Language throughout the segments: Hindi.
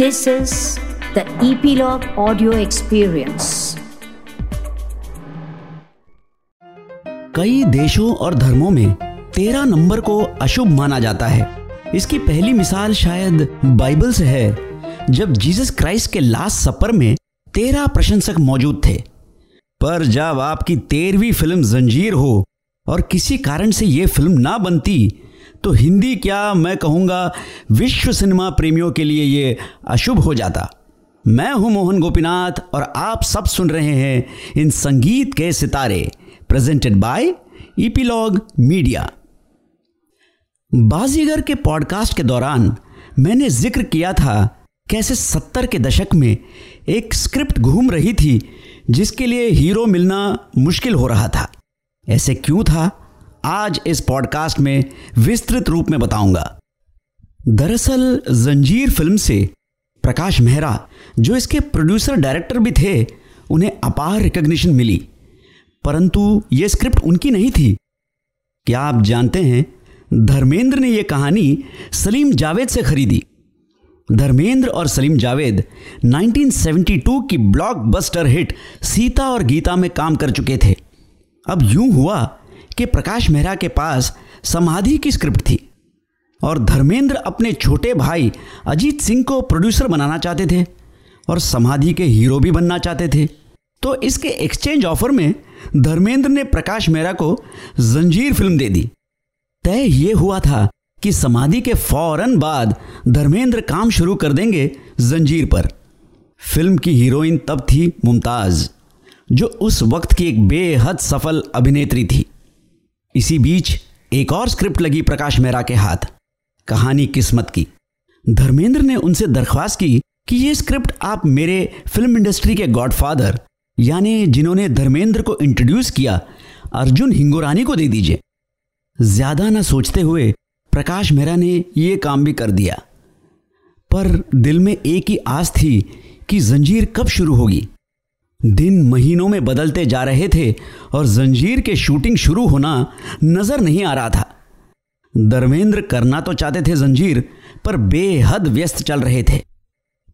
This is the Epilogue Audio Experience. कई देशों और धर्मों में तेरह नंबर को अशुभ माना जाता है इसकी पहली मिसाल शायद बाइबल से है, जब जीसस क्राइस्ट के लास्ट सपर में तेरह प्रशंसक मौजूद थे पर जब आपकी तेरहवीं फ़िल्म जंजीर हो और किसी कारण से यह फ़िल्म ना बनती तो हिंदी क्या मैं कहूँगा विश्व सिनेमा प्रेमियों के लिए ये अशुभ हो जाता। मैं हूँ मोहन गोपीनाथ और आप सब सुन रहे हैं इन संगीत के सितारे presented by epilogue media Baazigar के पॉडकास्ट के दौरान मैंने ज़िक्र किया था कैसे सत्तर के दशक में एक स्क्रिप्ट घूम रही थी जिसके लिए हीरो मिलना मुश्किल हो रहा था। ऐसे क्यों था? आज इस पॉडकास्ट में विस्तृत रूप में बताऊँगा। दरअसल, जंजीर फ़िल्म से प्रकाश मेहरा, जो इसके प्रोड्यूसर डायरेक्टर भी थे, उन्हें अपार रिकग्निशन मिली। परंतु यह स्क्रिप्ट उनकी नहीं थी। क्या आप जानते हैं, धर्मेंद्र ने यह कहानी सलीम जावेद से खरीदी। धर्मेंद्र और सलीम जावेद 1972 की ब्लॉकबस्टर हिट सीता और गीता में काम कर चुके थे। अब यूँ हुआ कि प्रकाश मेहरा के पास समाधि की स्क्रिप्ट थी और धर्मेंद्र अपने छोटे भाई अजीत सिंह को प्रोड्यूसर बनाना चाहते थे और समाधि के हीरो भी बनना चाहते थे। तो इसके एक्सचेंज ऑफ़र में धर्मेंद्र ने प्रकाश मेहरा को जंजीर फ़िल्म दे दी। तय ये हुआ था कि समाधि के फ़ौरन बाद धर्मेंद्र काम शुरू कर देंगे जंजीर पर। फ़िल्म की हीरोइन तब थी मुमताज़, जो उस वक्त की एक बेहद सफल अभिनेत्री थी। इसी बीच एक और स्क्रिप्ट लगी प्रकाश मेहरा के हाथ, कहानी किस्मत की। धर्मेंद्र ने उनसे दरख्वास्त की कि ये स्क्रिप्ट आप मेरे फ़िल्म इंडस्ट्री के गॉडफादर, यानी जिन्होंने धर्मेंद्र को इंट्रोड्यूस किया, अर्जुन हिंगोरानी को दे दीजिए। ज़्यादा ना सोचते हुए प्रकाश मेहरा ने यह काम भी कर दिया। पर दिल में एक ही आस थी कि जंजीर कब शुरू होगी। दिन महीनों में बदलते जा रहे थे और जंजीर के शूटिंग शुरू होना नज़र नहीं आ रहा था। धर्मेंद्र करना तो चाहते थे जंजीर, पर बेहद व्यस्त चल रहे थे।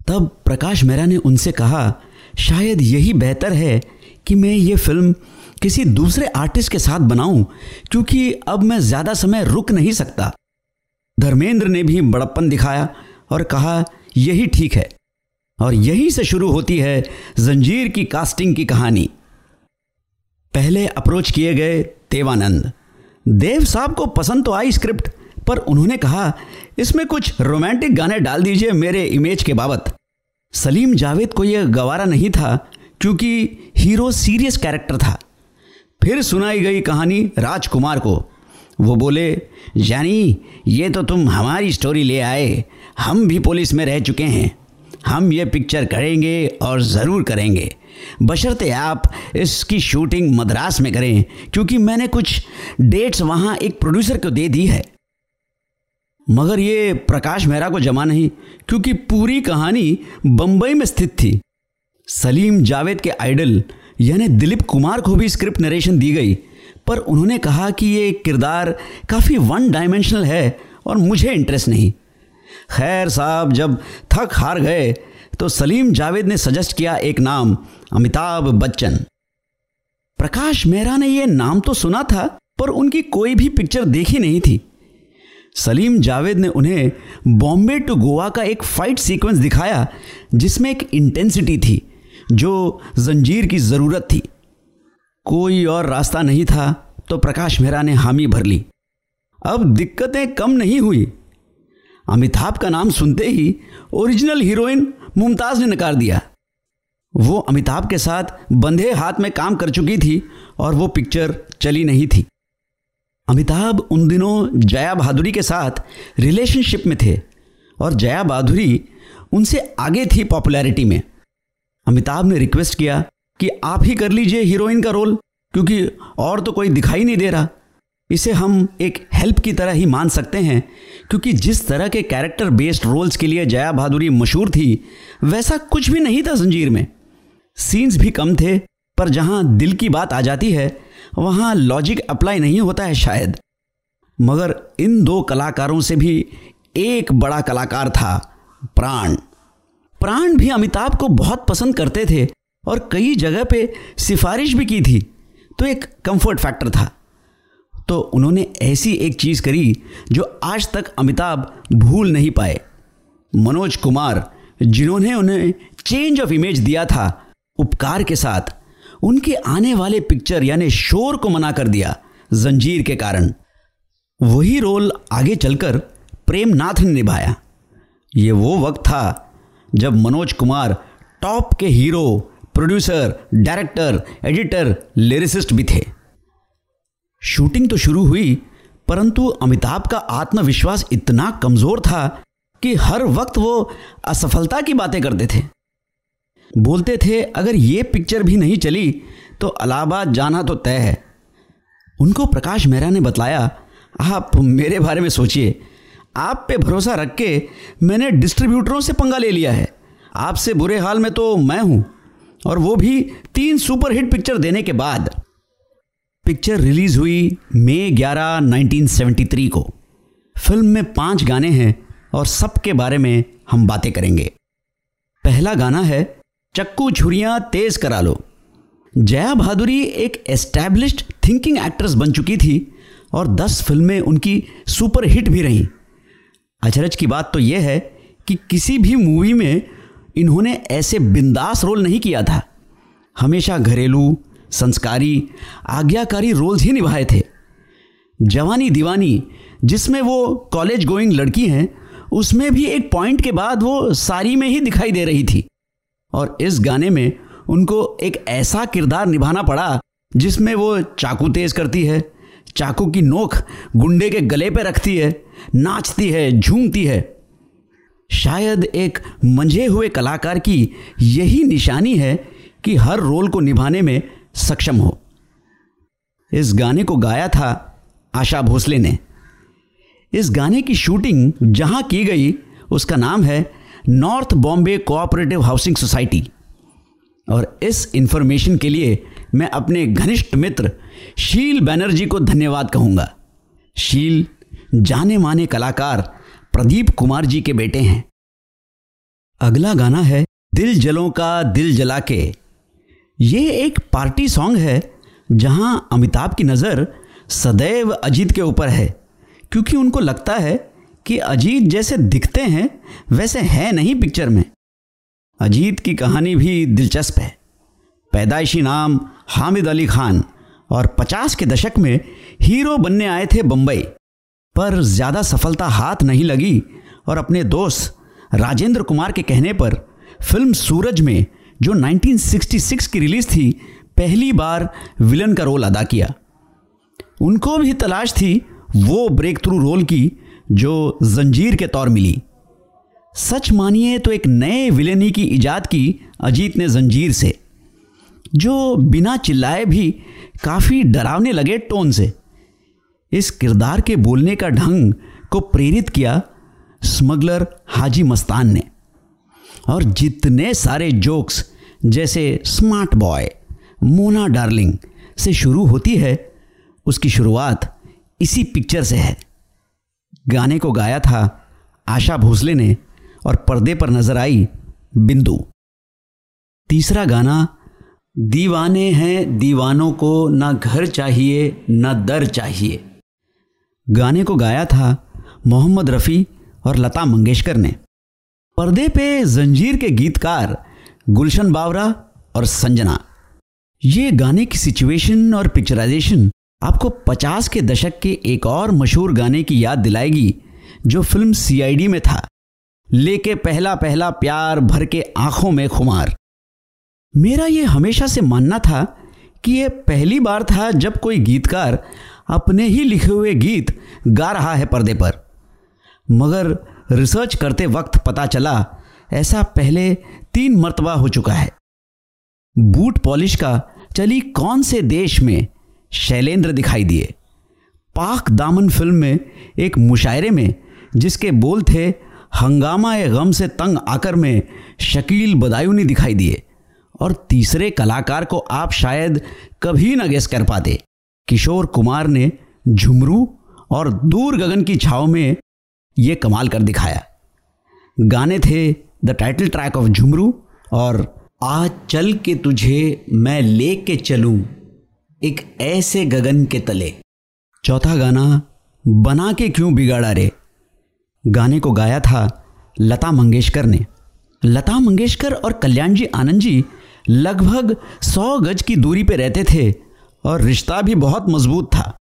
तब प्रकाश मेहरा ने उनसे कहा, शायद यही बेहतर है कि मैं ये फ़िल्म किसी दूसरे आर्टिस्ट के साथ बनाऊँ, क्योंकि अब मैं ज़्यादा समय रुक नहीं सकता। धर्मेंद्र ने भी बड़प्पन दिखाया और कहा, यही ठीक है। और यहीं से शुरू होती है जंजीर की कास्टिंग की कहानी। पहले अप्रोच किए गए देवानंद। देव साहब को पसंद तो आई स्क्रिप्ट, पर उन्होंने कहा, इसमें कुछ रोमांटिक गाने डाल दीजिए मेरे इमेज के बाबत। सलीम जावेद को यह गवारा नहीं था, क्योंकि हीरो सीरियस कैरेक्टर था। फिर सुनाई गई कहानी राजकुमार को। वो बोले यानी ये तो तुम हमारी स्टोरी ले आए। हम भी पुलिस में रह चुके हैं। हम ये पिक्चर करेंगे और ज़रूर करेंगे। बशर्ते आप इसकी शूटिंग मद्रास में करें, क्योंकि मैंने कुछ डेट्स वहाँ एक प्रोड्यूसर को दे दी है। मगर ये प्रकाश मेहरा को जमा नहीं, क्योंकि पूरी कहानी बम्बई में स्थित थी। सलीम जावेद के आइडल यानी दिलीप कुमार को भी स्क्रिप्ट नरेशन दी गई। पर उन्होंने कहा कि ये किरदार काफ़ी वन डायमेंशनल है और मुझे इंटरेस्ट नहीं। खैर साहब, जब थक हार गए तो सलीम जावेद ने सजेस्ट किया एक नाम, अमिताभ बच्चन। प्रकाश मेहरा ने यह नाम तो सुना था, पर उनकी कोई भी पिक्चर देखी नहीं थी। सलीम जावेद ने उन्हें बॉम्बे टू गोवा का एक फाइट सीक्वेंस दिखाया, जिसमें एक इंटेंसिटी थी, जो जंजीर की ज़रूरत थी। कोई और रास्ता नहीं था तो प्रकाश मेहरा ने हामी भर ली। अब दिक्कतें कम नहीं हुई। अमिताभ का नाम सुनते ही ओरिजिनल हीरोइन मुमताज़ ने नकार दिया। वो अमिताभ के साथ बंधे हाथ में काम कर चुकी थी और वो पिक्चर चली नहीं थी। अमिताभ उन दिनों जया बहादुरी के साथ रिलेशनशिप में थे और जया बहादुरी उनसे आगे थी पॉपुलैरिटी में। अमिताभ ने रिक्वेस्ट किया कि आप ही कर लीजिए हीरोइन का रोल, क्योंकि और तो कोई दिखाई नहीं दे रहा। इसे हम एक हेल्प की तरह ही मान सकते हैं, क्योंकि जिस तरह के कैरेक्टर बेस्ड रोल्स के लिए जया बहादुरी मशहूर थी, वैसा कुछ भी नहीं था जंजीर में। सीन्स भी कम थे, पर जहाँ दिल की बात आ जाती है, वहाँ लॉजिक अप्लाई नहीं होता है शायद। मगर इन दो कलाकारों से भी एक बड़ा कलाकार था, प्राण। प्राण भी अमिताभ को बहुत पसंद करते थे, और कई जगह पे सिफारिश भी की थी तो एक कंफर्ट फैक्टर था। तो उन्होंने ऐसी एक चीज़ करी जो आज तक अमिताभ भूल नहीं पाए। मनोज कुमार, जिन्होंने उन्हें चेंज ऑफ़ इमेज दिया था, उपकार के साथ उनके आने वाले पिक्चर यानी शोर को मना कर दिया जंजीर के कारण। वही रोल आगे चलकर प्रेमनाथ ने निभाया। ये वो वक्त था जब मनोज कुमार टॉप के hero producer director editor lyricist भी थे। शूटिंग तो शुरू हुई, परंतु अमिताभ का आत्मविश्वास इतना कमज़ोर था कि हर वक्त वो असफलता की बातें करते थे। बोलते थे, अगर ये पिक्चर भी नहीं चली तो अलाहाबाद जाना तो तय है। उनको प्रकाश मेहरा ने बतलाया, आप मेरे बारे में सोचिए। आप पे भरोसा रख के मैंने डिस्ट्रीब्यूटरों से पंगा ले लिया है। आपसे बुरे हाल में तो मैं हूँ, और वो भी तीन सुपरहिट पिक्चर देने के बाद। पिक्चर रिलीज़ हुई मई 11 1973 को। फ़िल्म में पाँच गाने हैं और सबके बारे में हम बातें करेंगे। पहला गाना है, चक्कू छुरियाँ तेज करा लो। जया भादुरी एक एस्टैब्लिश्ड थिंकिंग एक्ट्रेस बन चुकी थी और दस फ़िल्में उनकी सुपर हिट भी रहीं। अचरज की बात तो यह है कि किसी भी मूवी में इन्होंने ऐसे बिंदास रोल नहीं किया था। हमेशा घरेलू संस्कारी, आज्ञाकारी रोल्स ही निभाए थे। जवानी दीवानी, जिसमें वो कॉलेज गोइंग लड़की हैं, उसमें भी एक पॉइंट के बाद वो सारी में ही दिखाई दे रही थी। और इस गाने में उनको एक ऐसा किरदार निभाना पड़ा, जिसमें वो चाकू तेज करती है, चाकू की नोक गुंडे के गले पे रखती है, नाचती है, झूमती है। शायद एक मंझे हुए कलाकार की यही निशानी है कि हर रोल को निभाने में सक्षम हो। इस गाने को गाया था आशा भोसले ने। इस गाने की शूटिंग जहाँ की गई, उसका नाम है north Bombay cooperative housing society. और इस इंफॉर्मेशन के लिए मैं अपने घनिष्ठ मित्र शील बैनर्जी को धन्यवाद कहूँगा। शील जाने माने कलाकार प्रदीप कुमार जी के बेटे हैं। अगला गाना है दिल जलों का दिल जला के। ये एक पार्टी सॉन्ग है जहाँ अमिताभ की नज़र सदैव अजीत के ऊपर है, क्योंकि उनको लगता है कि अजीत जैसे दिखते हैं, वैसे है नहीं पिक्चर में। अजीत की कहानी भी दिलचस्प है। पैदाइशी नाम हामिद अली खान और पचास के दशक में हीरो बनने आए थे बम्बई पर ज़्यादा सफलता हाथ नहीं लगी और अपने दोस्त राजेंद्र कुमार के कहने पर फ़िल्म सूरज में जो 1966 की रिलीज़ थी, पहली बार विलन का रोल अदा किया। उनको भी तलाश थी वो ब्रेक थ्रू रोल की, जो जंजीर के तौर मिली। सच मानिए तो एक नए विलेनी की इजाद की अजीत ने जंजीर से, जो बिना चिल्लाए भी काफ़ी डरावने लगे टोन से। इस किरदार के बोलने का ढंग को प्रेरित किया स्मगलर हाजी मस्तान ने। और जितने सारे जोक्स, जैसे स्मार्ट बॉय, मोना डार्लिंग से शुरू होती है, उसकी शुरुआत इसी पिक्चर से है। गाने को गाया था आशा भोसले ने और पर्दे पर नज़र आई बिंदु। तीसरा गाना, दीवाने हैं दीवानों को, ना घर चाहिए, ना दर चाहिए। गाने को गाया था मोहम्मद रफ़ी और लता मंगेशकर ने। पर्दे पे जंजीर के गीतकार गुलशन बावरा और संजना। ये गाने की सिचुएशन और पिक्चराइजेशन आपको 50 के दशक के एक और मशहूर गाने की याद दिलाएगी, जो फ़िल्म सीआईडी में था। लेके पहला पहला प्यार भर के आँखों में खुमार। मेरा ये हमेशा से मानना था कि यह पहली बार था जब कोई गीतकार अपने ही लिखे हुए गीत गा रहा है पर्दे पर। मगर रिसर्च करते वक्त पता चला, ऐसा पहले तीन मरतबा हो चुका है। बूट पॉलिश का चली कौन से देश में शैलेंद्र दिखाई दिए? पाक दामन फ़िल्म में, एक मुशायरे में, जिसके बोल थे, हंगामा गम से तंग आकर में शकील बदायूनी दिखाई दिए। और तीसरे कलाकार को आप शायद कभी न गेस कर पाते, किशोर कुमार ने झुमरू और दूर गगन की छाव में ये कमाल कर दिखाया। गाने थे the title track of Jhumroo और आज चल के तुझे मैं ले के चलूँ एक ऐसे गगन के तले। चौथा गाना, बना के क्यों बिगाड़ा रे? गाने को गाया था लता मंगेशकर ने। लता मंगेशकर और कल्याण जी आनंद जी लगभग सौ गज की दूरी पे रहते थे और रिश्ता भी बहुत मज़बूत था।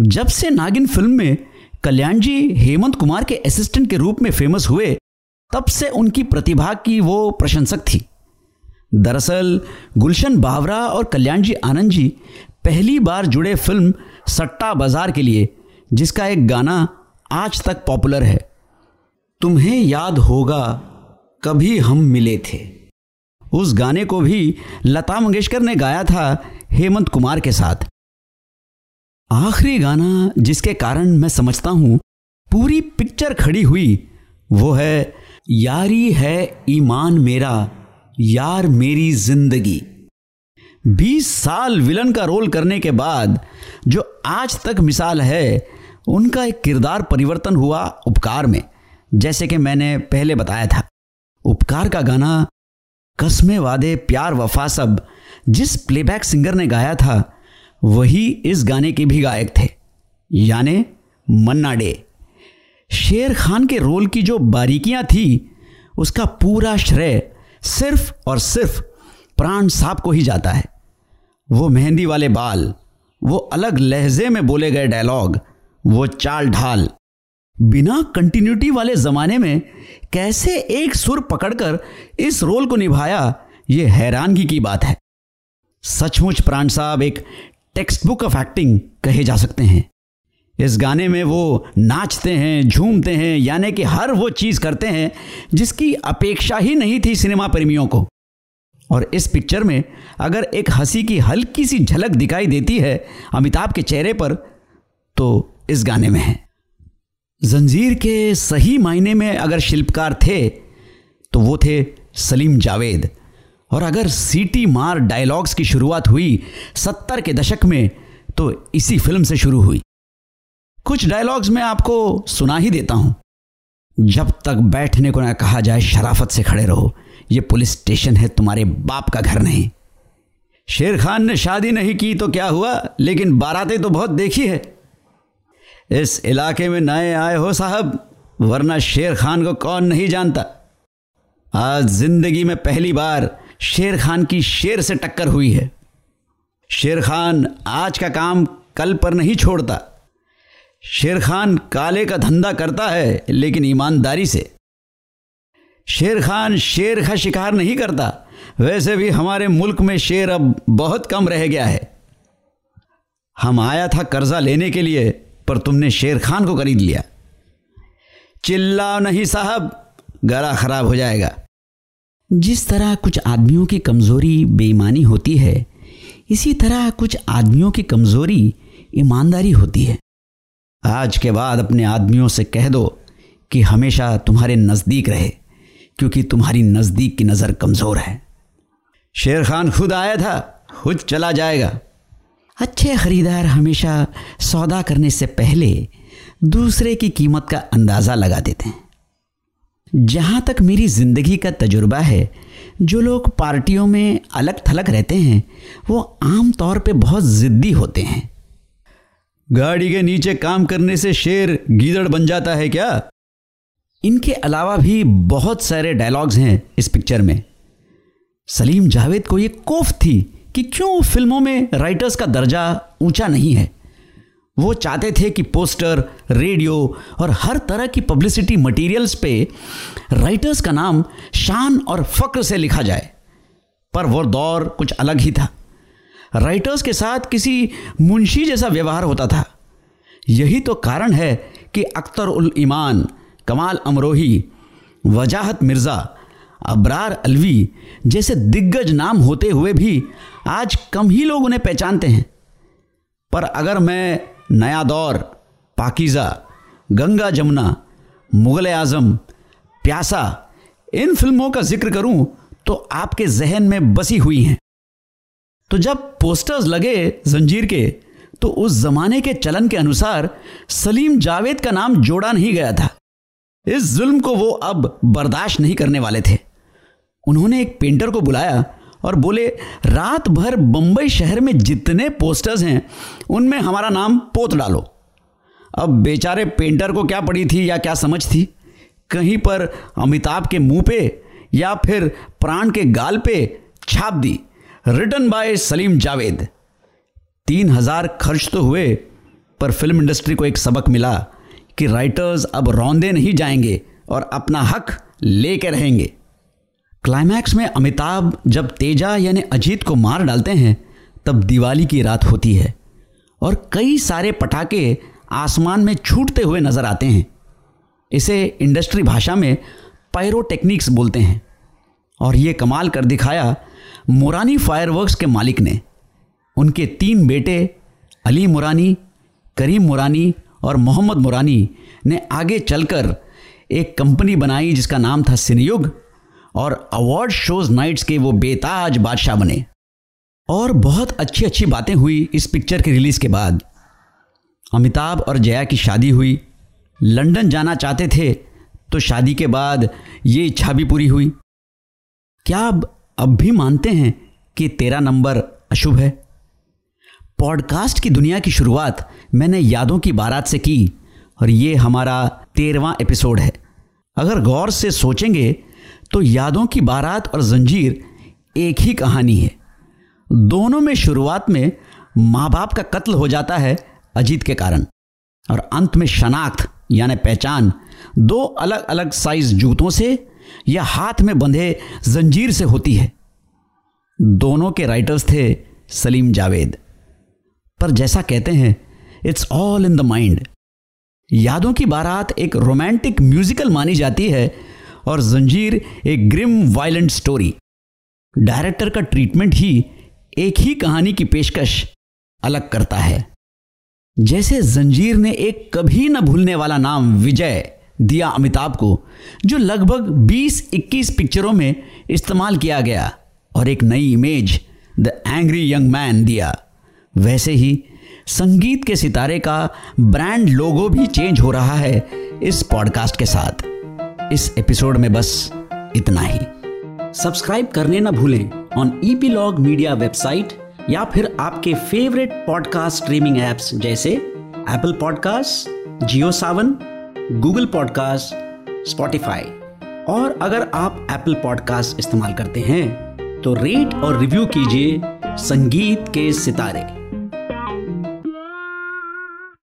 जब से नागिन फ़िल्म में कल्याण जी हेमंत कुमार के असिस्टेंट के रूप में फ़ेमस हुए, तब से उनकी प्रतिभा की वो प्रशंसक थी। दरअसल, गुलशन बावरा और कल्याण जी आनंद जी पहली बार जुड़े फ़िल्म सट्टा बाज़ार के लिए, जिसका एक गाना आज तक पॉपुलर है। तुम्हें याद होगा, कभी हम मिले थे। उस गाने को भी लता मंगेशकर ने गाया था हेमंत कुमार के साथ। आखिरी गाना जिसके कारण मैं समझता हूँ, पूरी पिक्चर खड़ी हुई, वो है, यारी है ईमान मेरा, यार मेरी ज़िंदगी। बीस साल विलन का रोल करने के बाद, जो आज तक मिसाल है, उनका एक किरदार परिवर्तन हुआ उपकार में, जैसे कि मैंने पहले बताया था। उपकार का गाना, कस्मे वादे प्यार वफा सब, जिस प्लेबैक सिंगर ने गाया था वही इस गाने के भी गायक थे, यानी मन्ना डे। शेर खान के रोल की जो बारीकियाँ थी, उसका पूरा श्रेय सिर्फ़ और सिर्फ़ प्राण साहब को ही जाता है। वो मेहंदी वाले बाल, वो अलग लहजे में बोले गए डायलॉग, वो चाल ढाल। बिना कंटिन्यूटी वाले जमाने में कैसे एक सुर पकड़कर इस रोल को निभाया, ये हैरानगी की बात है। सचमुच प्राण साहब एक टेक्स्ट बुक ऑफ़ एक्टिंग कहे जा सकते हैं। इस गाने में वो नाचते हैं, झूमते हैं, यानी कि हर वो चीज़ करते हैं जिसकी अपेक्षा ही नहीं थी सिनेमा प्रेमियों को। और इस पिक्चर में अगर एक हँसी की हल्की सी झलक दिखाई देती है अमिताभ के चेहरे पर तो इस गाने में है। जंजीर के सही मायने में अगर शिल्पकार थे तो वो थे सलीम जावेद। और अगर सीटी मार डायलॉग्स की शुरुआत हुई सत्तर के दशक में तो इसी फ़िल्म से शुरू हुई। कुछ डायलॉग्स मैं आपको सुना ही देता हूँ। जब तक बैठने को ना कहा जाए, शराफत से खड़े रहो। ये पुलिस स्टेशन है, तुम्हारे बाप का घर नहीं। शेर खान ने शादी नहीं की तो क्या हुआ? लेकिन बारातें तो बहुत देखी है। इस इलाके में नए आए हो साहब, वरना शेर खान को कौन नहीं जानता। आज ज़िंदगी में पहली बार शेर खान की शेर से टक्कर हुई है। शेर खान आज का काम कल पर नहीं छोड़ता। शेर खान काले का धंधा करता है, लेकिन ईमानदारी से। शेर खान शेर का शिकार नहीं करता। वैसे भी हमारे मुल्क में शेर अब बहुत कम रह गया है। हम आया था कर्जा लेने के लिए, पर तुमने शेर खान को खरीद लिया। चिल्लाओ नहीं साहब, गला खराब हो जाएगा। जिस तरह कुछ आदमियों की कमज़ोरी, बेईमानी होती है, इसी तरह कुछ आदमियों की कमज़ोरी, ईमानदारी होती है। आज के बाद अपने आदमियों से कह दो कि हमेशा तुम्हारे नज़दीक रहे, क्योंकि तुम्हारी नज़दीक की नज़र कमज़ोर है। शेर खान खुद आया था, खुद चला जाएगा। अच्छे खरीदार हमेशा सौदा करने से पहले दूसरे की कीमत का अंदाज़ा लगा देते हैं। जहाँ तक मेरी ज़िंदगी का तजुर्बा है जो लोग पार्टियों में अलग थलग रहते हैं वो आम तौर पे बहुत ज़िद्दी होते हैं। गाड़ी के नीचे काम करने से शेर गीदड़ बन जाता है क्या? इनके अलावा भी बहुत सारे डायलॉग्स हैं इस पिक्चर में। सलीम जावेद को ये कोफ थी कि क्यों फ़िल्मों में राइटर्स का दर्जा ऊँचा नहीं है। वो चाहते थे कि पोस्टर, रेडियो और हर तरह की पब्लिसिटी मटेरियल्स पे राइटर्स का नाम शान और फक्र से लिखा जाए। पर वो दौर कुछ अलग ही था। राइटर्स के साथ किसी मुंशी जैसा व्यवहार होता था। यही तो कारण है कि अख्तर उल ईमान, कमाल अमरोही, वजाहत मिर्ज़ा, अबरार अलवी जैसे दिग्गज नाम होते हुए भी आज कम ही लोग उन्हें पहचानते हैं। पर अगर मैं नया दौर, पाकिज़ा, गंगा जमुना, मुग़ल आज़म, प्यासा, इन फ़िल्मों का ज़िक्र करूँ तो आपके जहन में बसी हुई हैं। तो जब पोस्टर्स लगे जंजीर के तो उस जमाने के चलन के अनुसार सलीम जावेद का नाम जोड़ा नहीं गया था। इस जुल्म को वो अब बर्दाश्त नहीं करने वाले थे। उन्होंने एक पेंटर को बुलाया और बोले रात भर बंबई शहर में जितने पोस्टर्स हैं, उनमें हमारा नाम पोत डालो। अब बेचारे पेंटर को क्या पड़ी थी या क्या समझ थी? कहीं पर अमिताभ के मुँह पे या फिर प्राण के गाल पे छाप दी। रिटर्न बाय सलीम जावेद तीन हज़ार खर्च तो हुए, पर फ़िल्म इंडस्ट्री को एक सबक मिला कि राइटर्स अब रौंदे नहीं जाएँगे और अपना हक लेके रहेंगे। क्लाइमैक्स में अमिताभ जब तेजा यानी अजीत को मार डालते हैं, तब दिवाली की रात होती है और कई सारे पटाखे आसमान में छूटते हुए नज़र आते हैं। इसे इंडस्ट्री भाषा में पायरोटेक्निक्स बोलते हैं और ये कमाल कर दिखाया मुरानी फायरवर्क्स के मालिक ने। उनके तीन बेटे अली मुरानी, करीम मुरानी और मोहम्मद मुरानी ने आगे चलकर एक कंपनी बनाई जिसका नाम था सिनयुग। और अवार्ड शोज़ नाइट्स के वो बेताज बादशाह बने। और बहुत अच्छी अच्छी बातें हुई इस पिक्चर के रिलीज़ के बाद। अमिताभ और जया की शादी हुई। लंदन जाना चाहते थे तो शादी के बाद ये इच्छा भी पूरी हुई। क्या अब अब भी मानते हैं कि तेरा नंबर अशुभ है? पॉडकास्ट की दुनिया की शुरुआत मैंने यादों की बारात से की, और ये हमारा तेरहवा एपिसोड है। अगर गौर से सोचेंगे तो यादों की बारात और जंजीर एक ही कहानी है। दोनों में शुरुआत में माँ बाप का कत्ल हो जाता है अजीत के कारण। और अंत में शनाख्त, यानी पहचान, दो अलग अलग साइज़ जूतों से या हाथ में बंधे जंजीर से होती है। दोनों के राइटर्स थे सलीम जावेद। पर जैसा कहते हैं it's all in the mind यादों की बारात एक रोमांटिक म्यूजिकल मानी जाती है और जंजीर एक ग्रिम वायलेंट स्टोरी डायरेक्टर का ट्रीटमेंट ही एक ही कहानी की पेशकश अलग करता है। जैसे जंजीर ने एक कभी न भूलने वाला नाम विजय दिया अमिताभ को, जो लगभग 20-21 पिक्चरों में इस्तेमाल किया गया और एक नई image the angry young man दिया। वैसे ही संगीत के सितारे का ब्रांड लोगो भी चेंज हो रहा है इस पॉडकास्ट के साथ। इस एपिसोड में बस इतना ही। सब्सक्राइब करने ना भूलें ऑन ईपीलॉग मीडिया वेबसाइट या फिर आपके फेवरेट पॉडकास्ट स्ट्रीमिंग एप्स जैसे Apple podcast Jio Saavn Google podcast Spotify और अगर आप एप्पल पॉडकास्ट इस्तेमाल करते हैं तो रेट और रिव्यू कीजिए संगीत के सितारे।